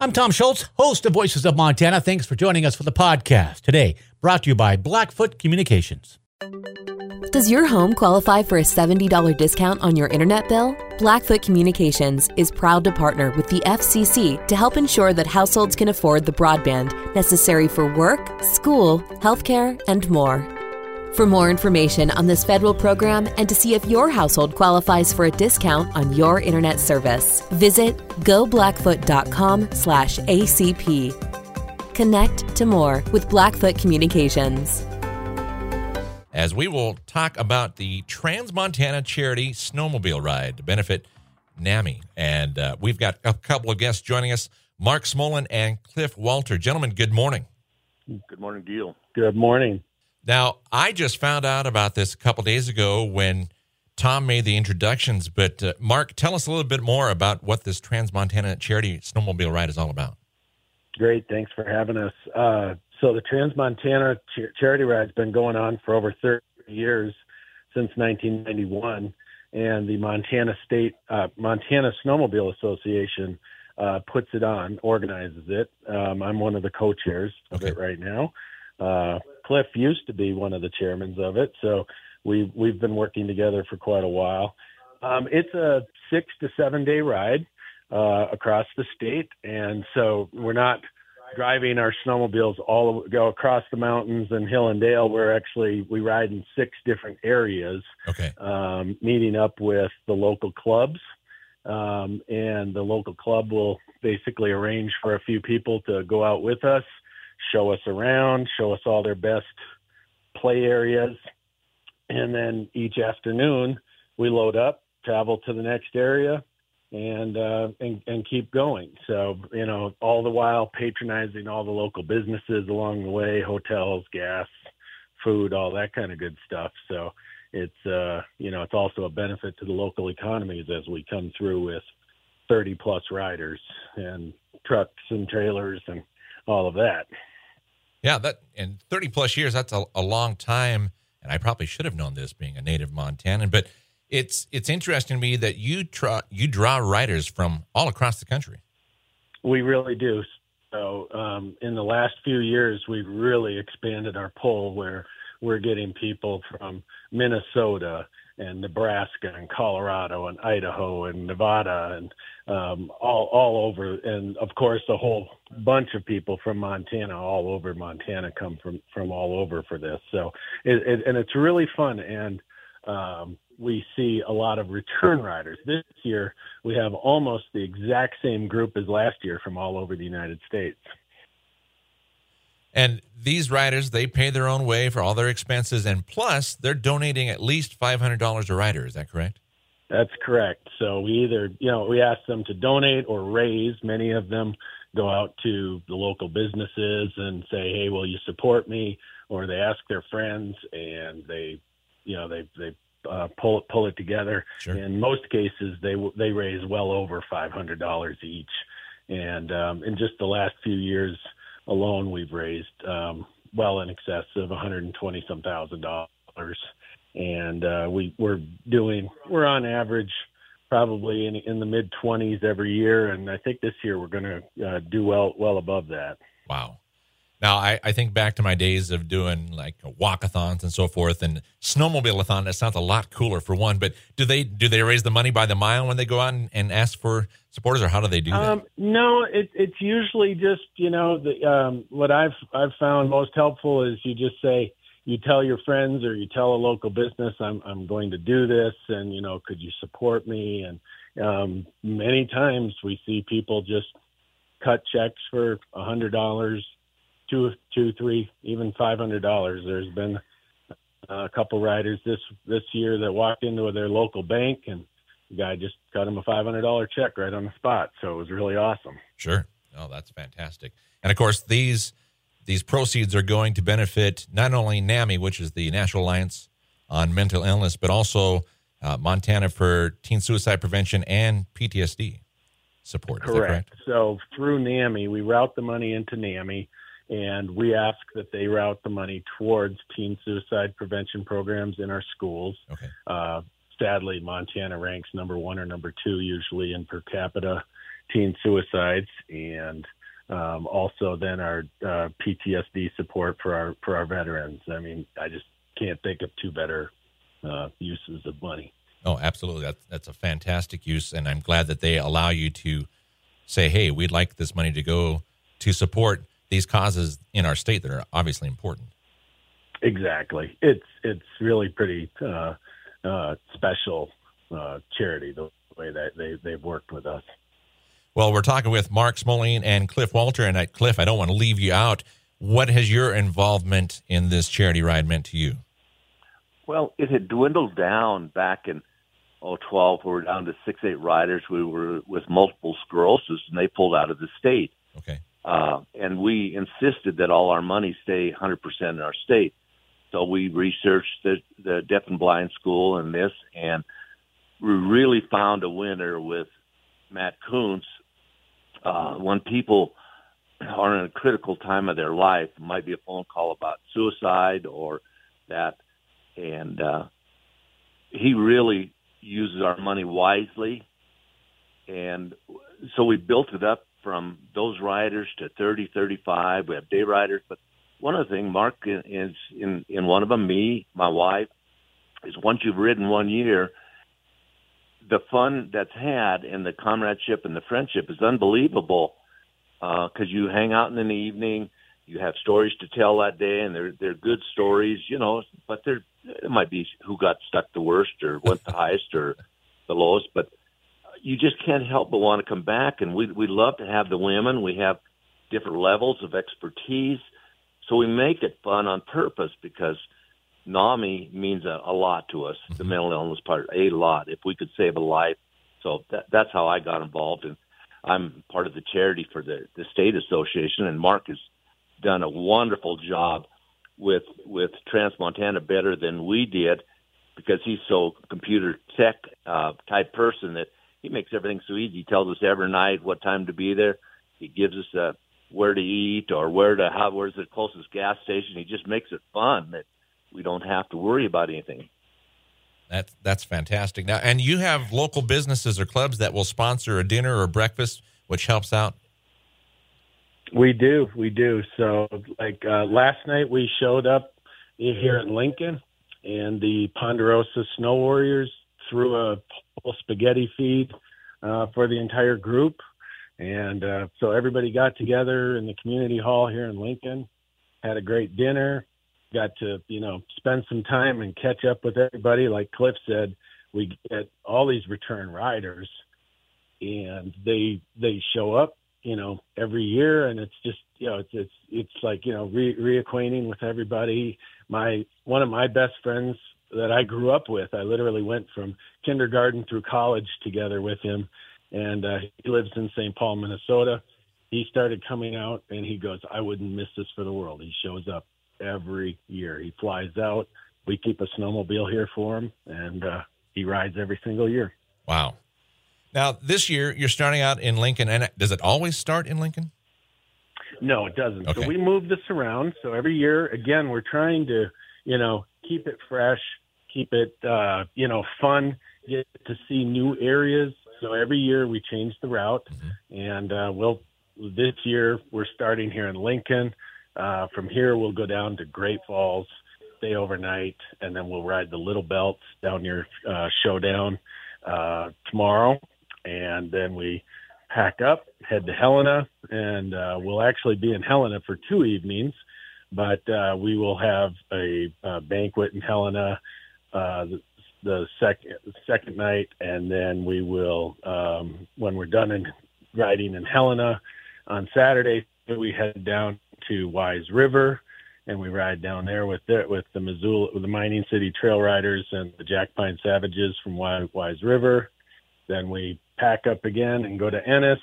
I'm Tom Schultz, host of Voices of Montana. Thanks for joining us for the podcast today, brought to you by Blackfoot Communications. Does your home qualify for a $70 discount on your internet bill? Blackfoot Communications is proud to partner with the FCC to help ensure that households can afford the broadband necessary for work, school, healthcare, and more. For more information on this federal program and to see if your household qualifies for a discount on your internet service, visit goblackfoot.com/acp. Connect to more with Blackfoot Communications. As we will talk about the Trans Montana Charity Snowmobile Ride to benefit NAMI, and uh, we've got a couple of guests joining us: Mark Smolin and Cliff Walter. Gentlemen, good morning. Good morning, Deal. Good morning. Now, I just found out about this a couple days ago when Tom made the introductions. But uh, Mark, tell us a little bit more about what this Trans Montana Charity Snowmobile Ride is all about. Great, thanks for having us. Uh, so the Trans Montana Ch- Charity Ride's been going on for over 30 years, since 1991, and the Montana State uh, Montana Snowmobile Association uh, puts it on, organizes it. Um, I'm one of the co-chairs of Okay. it right now. Uh, Cliff used to be one of the chairmen of it, so we we've been working together for quite a while. Um, it's a six to seven day ride uh, across the state, and so we're not driving our snowmobiles all go across the mountains and hill and dale. We're actually we ride in six different areas, Okay. um, meeting up with the local clubs, um, and the local club will basically arrange for a few people to go out with us, show us around, show us all their best play areas, and then each afternoon we load up, travel to the next area, and uh, and and keep going. So you know, all the while patronizing all the local businesses along the way, hotels, gas, food, all that kind of good stuff. So it's uh, you know it's also a benefit to the local economies as we come through with 30 plus riders and trucks and trailers and all of that. Yeah, that in 30 plus years, that's a, a long time. And I probably should have known this being a native Montanan, but it's it's interesting to me that you try, you draw writers from all across the country. We really do. So, um, in the last few years, we've really expanded our pull where we're getting people from Minnesota and Nebraska and Colorado and Idaho and Nevada and um, all all over, and of course, a whole bunch of people from Montana, all over Montana, come from from all over for this. So, it, it, and it's really fun and. Um, we see a lot of return riders. This year, we have almost the exact same group as last year from all over the United States. And these riders, they pay their own way for all their expenses, and plus they're donating at least five hundred dollars a rider. Is that correct? That's correct. So we either, you know, we ask them to donate or raise. Many of them go out to the local businesses and say, "Hey, will you support me?" Or they ask their friends, and they, you know, they they uh, pull it pull it together. Sure. In most cases, they they raise well over five hundred dollars each, and um, in just the last few years alone, we've raised um, well in excess of one hundred and twenty some thousand dollars, and uh, we we're doing we're on average probably in in the mid twenties every year, and I think this year we're going to uh, do well well above that. Wow. Now I, I think back to my days of doing like walkathons and so forth, and snowmobile-a-thon. That sounds a lot cooler for one. But do they do they raise the money by the mile when they go out and, and ask for supporters, or how do they do that? Um, no, it, it's usually just you know the um, what I've I've found most helpful is you just say you tell your friends or you tell a local business I'm I'm going to do this and you know could you support me and um, many times we see people just cut checks for a hundred dollars, two two three even five hundred dollars. There's been uh, a couple riders this this year that walked into their local bank and the guy just cut him a five hundred dollar check right on the spot. So it was really awesome. Sure. Oh, that's fantastic. And of course, these these proceeds are going to benefit not only NAMI, which is the National Alliance on Mental Illness, but also uh, Montana for Teen Suicide Prevention and PTSD support. That Correct. So through NAMI, we route the money into NAMI, and we ask that they route the money towards teen suicide prevention programs in our schools. Okay. Uh, sadly, Montana ranks number one or number two usually in per capita teen suicides and um, also then our uh, PTSD support for our for our veterans. I mean, I just can't think of two better uh, uses of money. Oh, absolutely. That's that's a fantastic use, and I'm glad that they allow you to say, "Hey, we'd like this money to go to support these causes in our state that are obviously important." Exactly. It's it's really pretty uh, uh, special uh, charity the way that they they've worked with us. Well, we're talking with Mark Smolin and Cliff Walter, and at Cliff, I don't want to leave you out. What has your involvement in this charity ride meant to you? Well, it had dwindled down back in oh twelve. We were down to six eight riders. We were with multiple sclerosis, and they pulled out of the state. Okay. Uh, and we insisted that all our money stay 100% in our state. So we researched the, the deaf and blind school and this, and we really found a winner with Matt Kuntz. Uh, when people are in a critical time of their life, it might be a phone call about suicide or that, and uh, he really uses our money wisely, and so we built it up from those riders to 30, 35. We have day riders, but one of the things, Mark is in in one of them. Me, my wife, is once you've ridden one year, the fun that's had and the comradeship and the friendship is unbelievable because uh, you hang out in the evening. You have stories to tell that day, and they're they're good stories, you know. But they're it might be who got stuck the worst or went the highest or the lowest, but you just can't help but want to come back. And we we love to have the women. We have different levels of expertise. So we make it fun on purpose because NAMI means a, a lot to us, the mm-hmm. mental illness part, a lot. If we could save a life, so that, that's how I got involved, and I'm part of the charity for the the state association. And Mark has done a wonderful job with with Trans Montana better than we did because he's so computer tech uh, type person that he makes everything so easy. He tells us every night what time to be there. He gives us a where to eat or where to how where's the closest gas station. He just makes it fun that we don't have to worry about anything. That's that's fantastic. Now, and you have local businesses or clubs that will sponsor a dinner or breakfast, which helps out. We do, we do. So, like uh, last night, we showed up here in Lincoln, and the Ponderosa Snow Warriors threw a spaghetti feed uh, for the entire group and uh, so everybody got together in the community hall here in Lincoln, had a great dinner, got to, you know, spend some time and catch up with everybody. Like Cliff said, we get all these return riders and they they show up, you know, every year and it's just you know, it's it's it's like, you know, re reacquainting with everybody. My one of my best friends that I grew up with, I literally went from kindergarten through college together with him and uh, he lives in St. Paul, Minnesota. He started coming out, and he goes, "I wouldn't miss this for the world." He shows up every year. He flies out. We keep a snowmobile here for him, and uh, he rides every single year. Wow! Now this year you're starting out in Lincoln, and does it always start in Lincoln? No, it doesn't. Okay. So we move this around. So every year, again, we're trying to, you know, keep it fresh, keep it, uh, you know, fun, get to see new areas so every year we change the route, mm-hmm. and uh, we'll this year we're starting here in Lincoln. Uh, from here we'll go down to Great Falls, stay overnight, and then we'll ride the Little Belts down near uh, Showdown uh, tomorrow, and then we pack up, head to Helena, and uh, we'll actually be in Helena for two evenings. But uh, we will have a, a banquet in Helena uh, the second second night, and then we will um, when we're done in riding in Helena on Saturday, we head down to Wise River, and we ride down there with the, with the Missoula, with the Mining City Trail Riders and the Jack Pine Savages from Wise River. Then we pack up again and go to Ennis.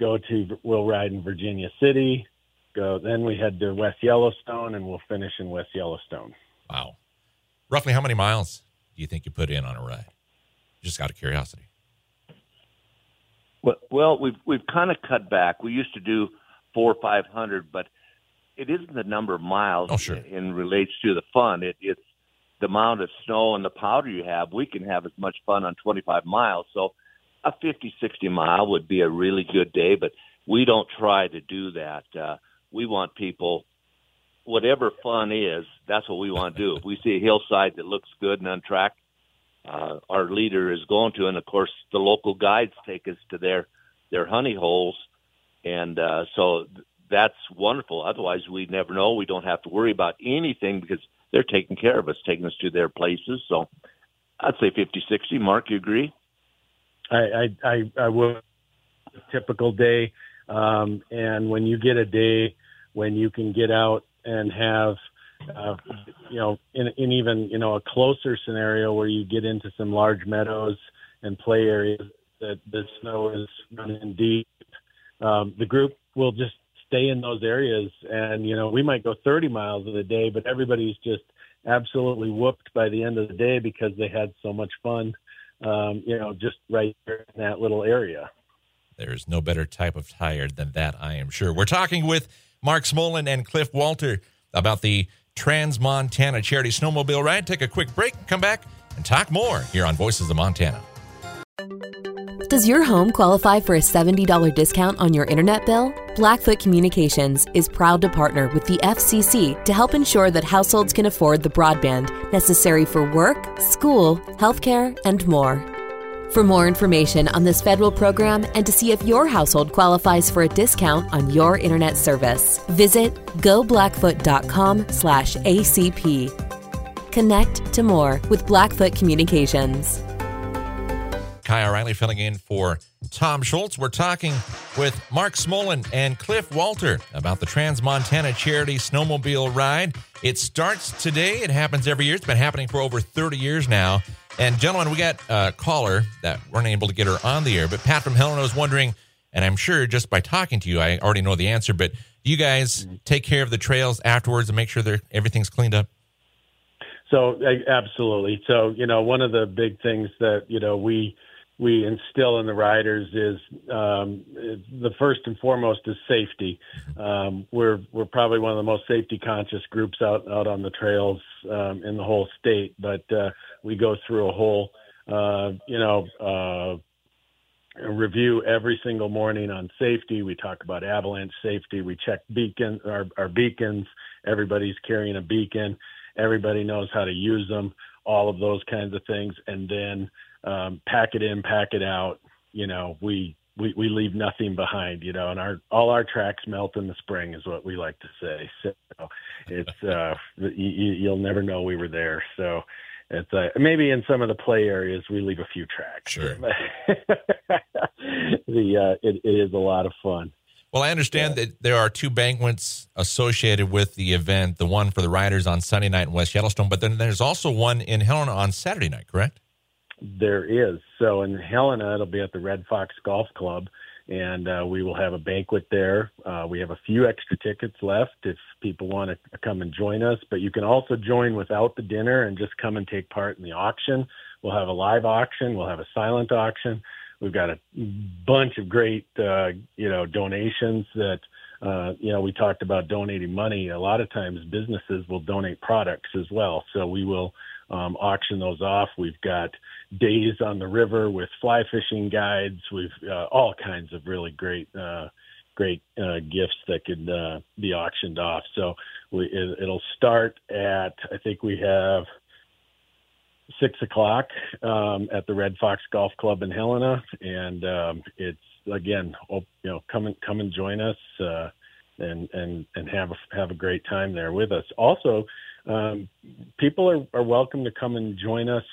Go to we'll ride in Virginia City. Go then we head to West Yellowstone and we'll finish in West Yellowstone. Wow, roughly how many miles? do you think you put in on a ride? Just out of curiosity. Well, well, we've we've kind of cut back. We used to do four or five hundred, but it isn't the number of miles. Oh, sure. In relates to the fun, it, it's the amount of snow and the powder you have. We can have as much fun on twenty five miles. So a 50, 60 mile would be a really good day, but we don't try to do that. Uh, we want people, whatever fun is, that's what we want to do. If we see a hillside that looks good and untracked, uh, our leader is going to, and of course the local guides take us to their their honey holes, and uh, so th- that's wonderful. Otherwise, we'd never know. We don't have to worry about anything because they're taking care of us, taking us to their places. So I'd say 50, 60. Mark, you agree? I I I, I would typical day, um, and when you get a day when you can get out and have uh, you know, in, in even you know a closer scenario where you get into some large meadows and play areas that the snow is running deep, um, the group will just stay in those areas, and you know we might go 30 miles of the day, but everybody's just absolutely whooped by the end of the day because they had so much fun, um, you know, just right there in that little area. There's no better type of tired than that, I am sure. We're talking with Mark Smolin and Cliff Walter about the Trans Montana Charity Snowmobile Ride. Take a quick break, come back, and talk more here on Voices of Montana. Does your home qualify for a $70 discount on your internet bill? Blackfoot Communications is proud to partner with the FCC to help ensure that households can afford the broadband necessary for work, school, healthcare, and more. For more information on this federal program and to see if your household qualifies for a discount on your internet service, visit goblackfoot.com/acp. Connect to more with Blackfoot Communications. Kai O'Reilly filling in for Tom Schultz. We're talking with Mark Smolin and Cliff Walter about the Trans Montana Charity Snowmobile Ride. It starts today. It happens every year. It's been happening for over 30 years now. And gentlemen, we got a caller that weren't able to get her on the air, but Pat from Helena was wondering, and I'm sure just by talking to you, I already know the answer. But you guys take care of the trails afterwards and make sure that everything's cleaned up? So absolutely. So you know, one of the big things that you know we we instill in the riders is um, the first and foremost is safety. Um, we're we're probably one of the most safety conscious groups out out on the trails um, in the whole state, but uh, we go through a whole uh, you know uh, review every single morning on safety. We talk about avalanche safety. We check beacon our, our beacons. Everybody's carrying a beacon. Everybody knows how to use them. All of those kinds of things, and then um, pack it in, pack it out. You know, we, we, we leave nothing behind, you know, and our, all our tracks melt in the spring is what we like to say. So it's, uh, you, you'll never know we were there. So it's, uh, maybe in some of the play areas, we leave a few tracks. Sure. the, uh, it, it is a lot of fun. Well, I understand yeah. that there are two banquets associated with the event. The one for the riders on Sunday night in West Yellowstone, but then there's also one in Helena on Saturday night, correct? There is. So in Helena, it'll be at the Red Fox Golf Club, and uh, we will have a banquet there. Uh, we have a few extra tickets left if people want to come and join us, but you can also join without the dinner and just come and take part in the auction. We'll have a live auction. We'll have a silent auction. We've got a bunch of great, uh, you know, donations that, uh, you know, we talked about donating money. A lot of times businesses will donate products as well. So we will um, auction those off. We've got days on the river with fly fishing guides. We've uh, all kinds of really great, uh, great uh, gifts that could uh, be auctioned off. So we, it, it'll start at I think we have six o'clock um, at the Red Fox Golf Club in Helena, and um, it's again, you know, come and come and join us. Uh, and and and have a, have a great time there with us. Also, um, people are, are welcome to come and join us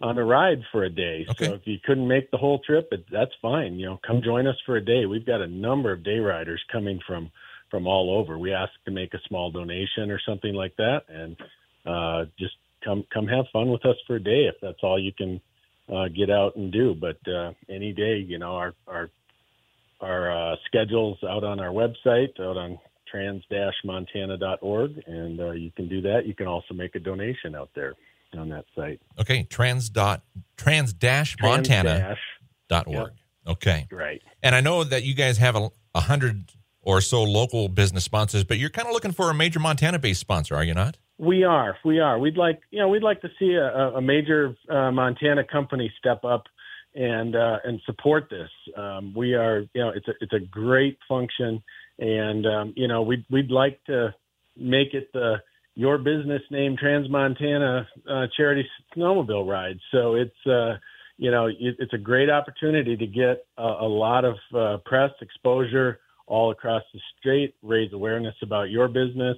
on a ride for a day. Okay. So if you couldn't make the whole trip, it, that's fine. You know, come join us for a day. We've got a number of day riders coming from from all over. We ask to make a small donation or something like that, and uh, just come come have fun with us for a day if that's all you can uh, get out and do. But uh, any day, you know, our our our uh, schedules out on our website, out on trans-montana.org, and uh, you can do that. You can also make a donation out there on that site. Okay, trans dot trans dash montana dot org. Yep. Okay, right. And I know that you guys have a, a hundred or so local business sponsors, but you're kind of looking for a major Montana-based sponsor, are you not? We are. We are. We'd like, you know, we'd like to see a, a major uh, Montana company step up and uh, and support this. Um, we are, you know, it's a it's a great function, and um, you know, we'd we'd like to make it the your business name Transmontana uh, charity snowmobile ride. So it's uh, you know it, it's a great opportunity to get a, a lot of uh, press exposure all across the state, raise awareness about your business,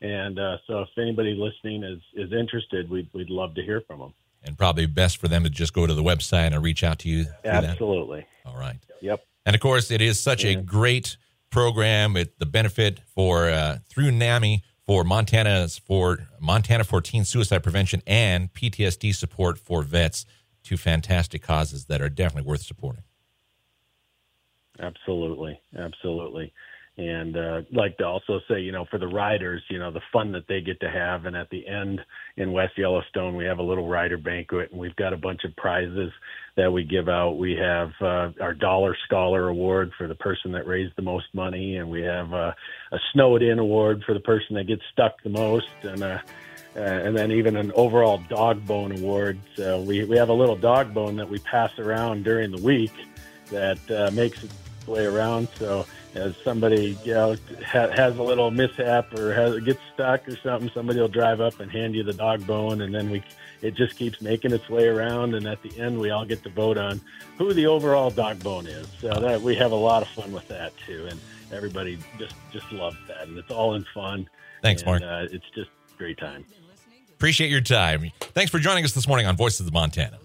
and uh, so if anybody listening is is interested, we'd we'd love to hear from them. And probably best for them to just go to the website and reach out to you. Absolutely. That. All right. Yep. And of course, it is such yeah. a great program. It the benefit for uh, through NAMI for Montana's for Montana for teen suicide prevention and PTSD support for vets. Two fantastic causes that are definitely worth supporting. Absolutely, absolutely and uh, like to also say, you know, for the riders, you know, the fun that they get to have, and at the end in West Yellowstone, we have a little rider banquet, and we've got a bunch of prizes that we give out. We have uh, our Dollar Scholar Award for the person that raised the most money, and we have uh, a Snowed In Award for the person that gets stuck the most, and uh, uh, and then even an overall dog bone award. So we we have a little dog bone that we pass around during the week that uh, makes its way around. So as somebody you know ha- has a little mishap or has, gets stuck or something, somebody will drive up and hand you the dog bone, and then we it just keeps making its way around, and at the end we all get to vote on who the overall dog bone is. So that we have a lot of fun with that too, and everybody just just loves that, and it's all in fun. Thanks, and, Mark. Uh, it's just a great time. Appreciate your time. Thanks for joining us this morning on Voices of the Montana.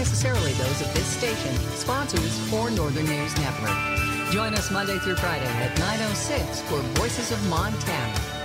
Or necessarily those of this station, sponsors for Northern News Network. Join us Monday through Friday at 9.06 for Voices of Montana.